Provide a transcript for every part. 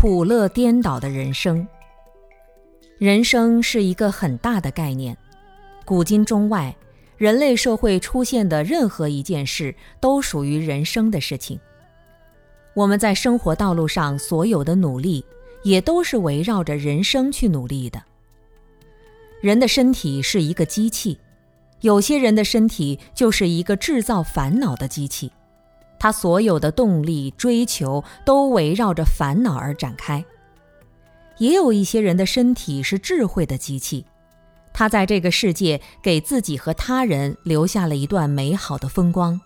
苦乐颠倒的人生。人生是一个很大的概念，古今中外，人类社会出现的任何一件事都属于人生的事情。我们在生活道路上所有的努力，也都是围绕着人生去努力的。人的身体是一个机器，有些人的身体就是一个制造烦恼的机器。他所有的动力、追求都围绕着烦恼而展开。也有一些人的身体是智慧的机器，他在这个世界给自己和他人留下了一段美好的风光。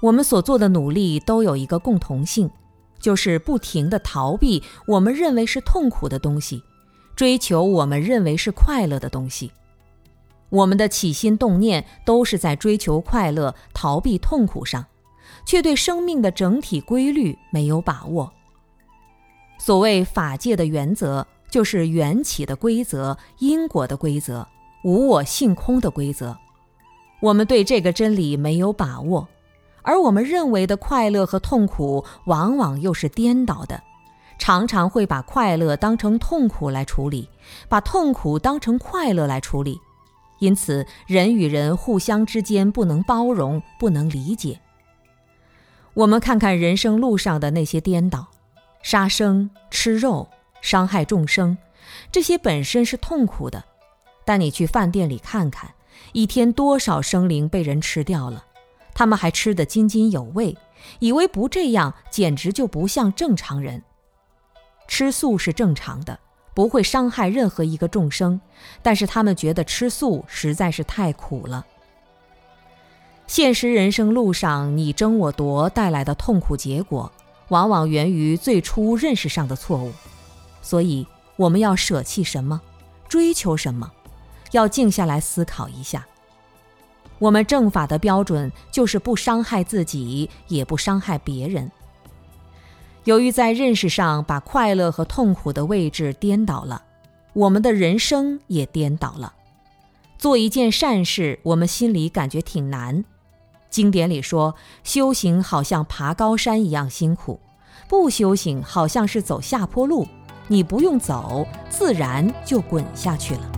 我们所做的努力都有一个共同性，就是不停地逃避我们认为是痛苦的东西，追求我们认为是快乐的东西。我们的起心动念都是在追求快乐、逃避痛苦上。却对生命的整体规律没有把握。所谓法界的原则，就是缘起的规则、因果的规则、无我性空的规则。我们对这个真理没有把握，而我们认为的快乐和痛苦，往往又是颠倒的，常常会把快乐当成痛苦来处理，把痛苦当成快乐来处理。因此，人与人互相之间不能包容，不能理解。我们看看人生路上的那些颠倒，杀生、吃肉、伤害众生，这些本身是痛苦的。但你去饭店里看看，一天多少生灵被人吃掉了，他们还吃得津津有味，以为不这样简直就不像正常人。吃素是正常的，不会伤害任何一个众生，但是他们觉得吃素实在是太苦了。现实人生路上，你争我夺带来的痛苦结果，往往源于最初认识上的错误。所以，我们要舍弃什么，追求什么，要静下来思考一下。我们正法的标准就是不伤害自己，也不伤害别人。由于在认识上把快乐和痛苦的位置颠倒了，我们的人生也颠倒了。做一件善事，我们心里感觉挺难。经典里说，修行好像爬高山一样辛苦，不修行好像是走下坡路，你不用走，自然就滚下去了。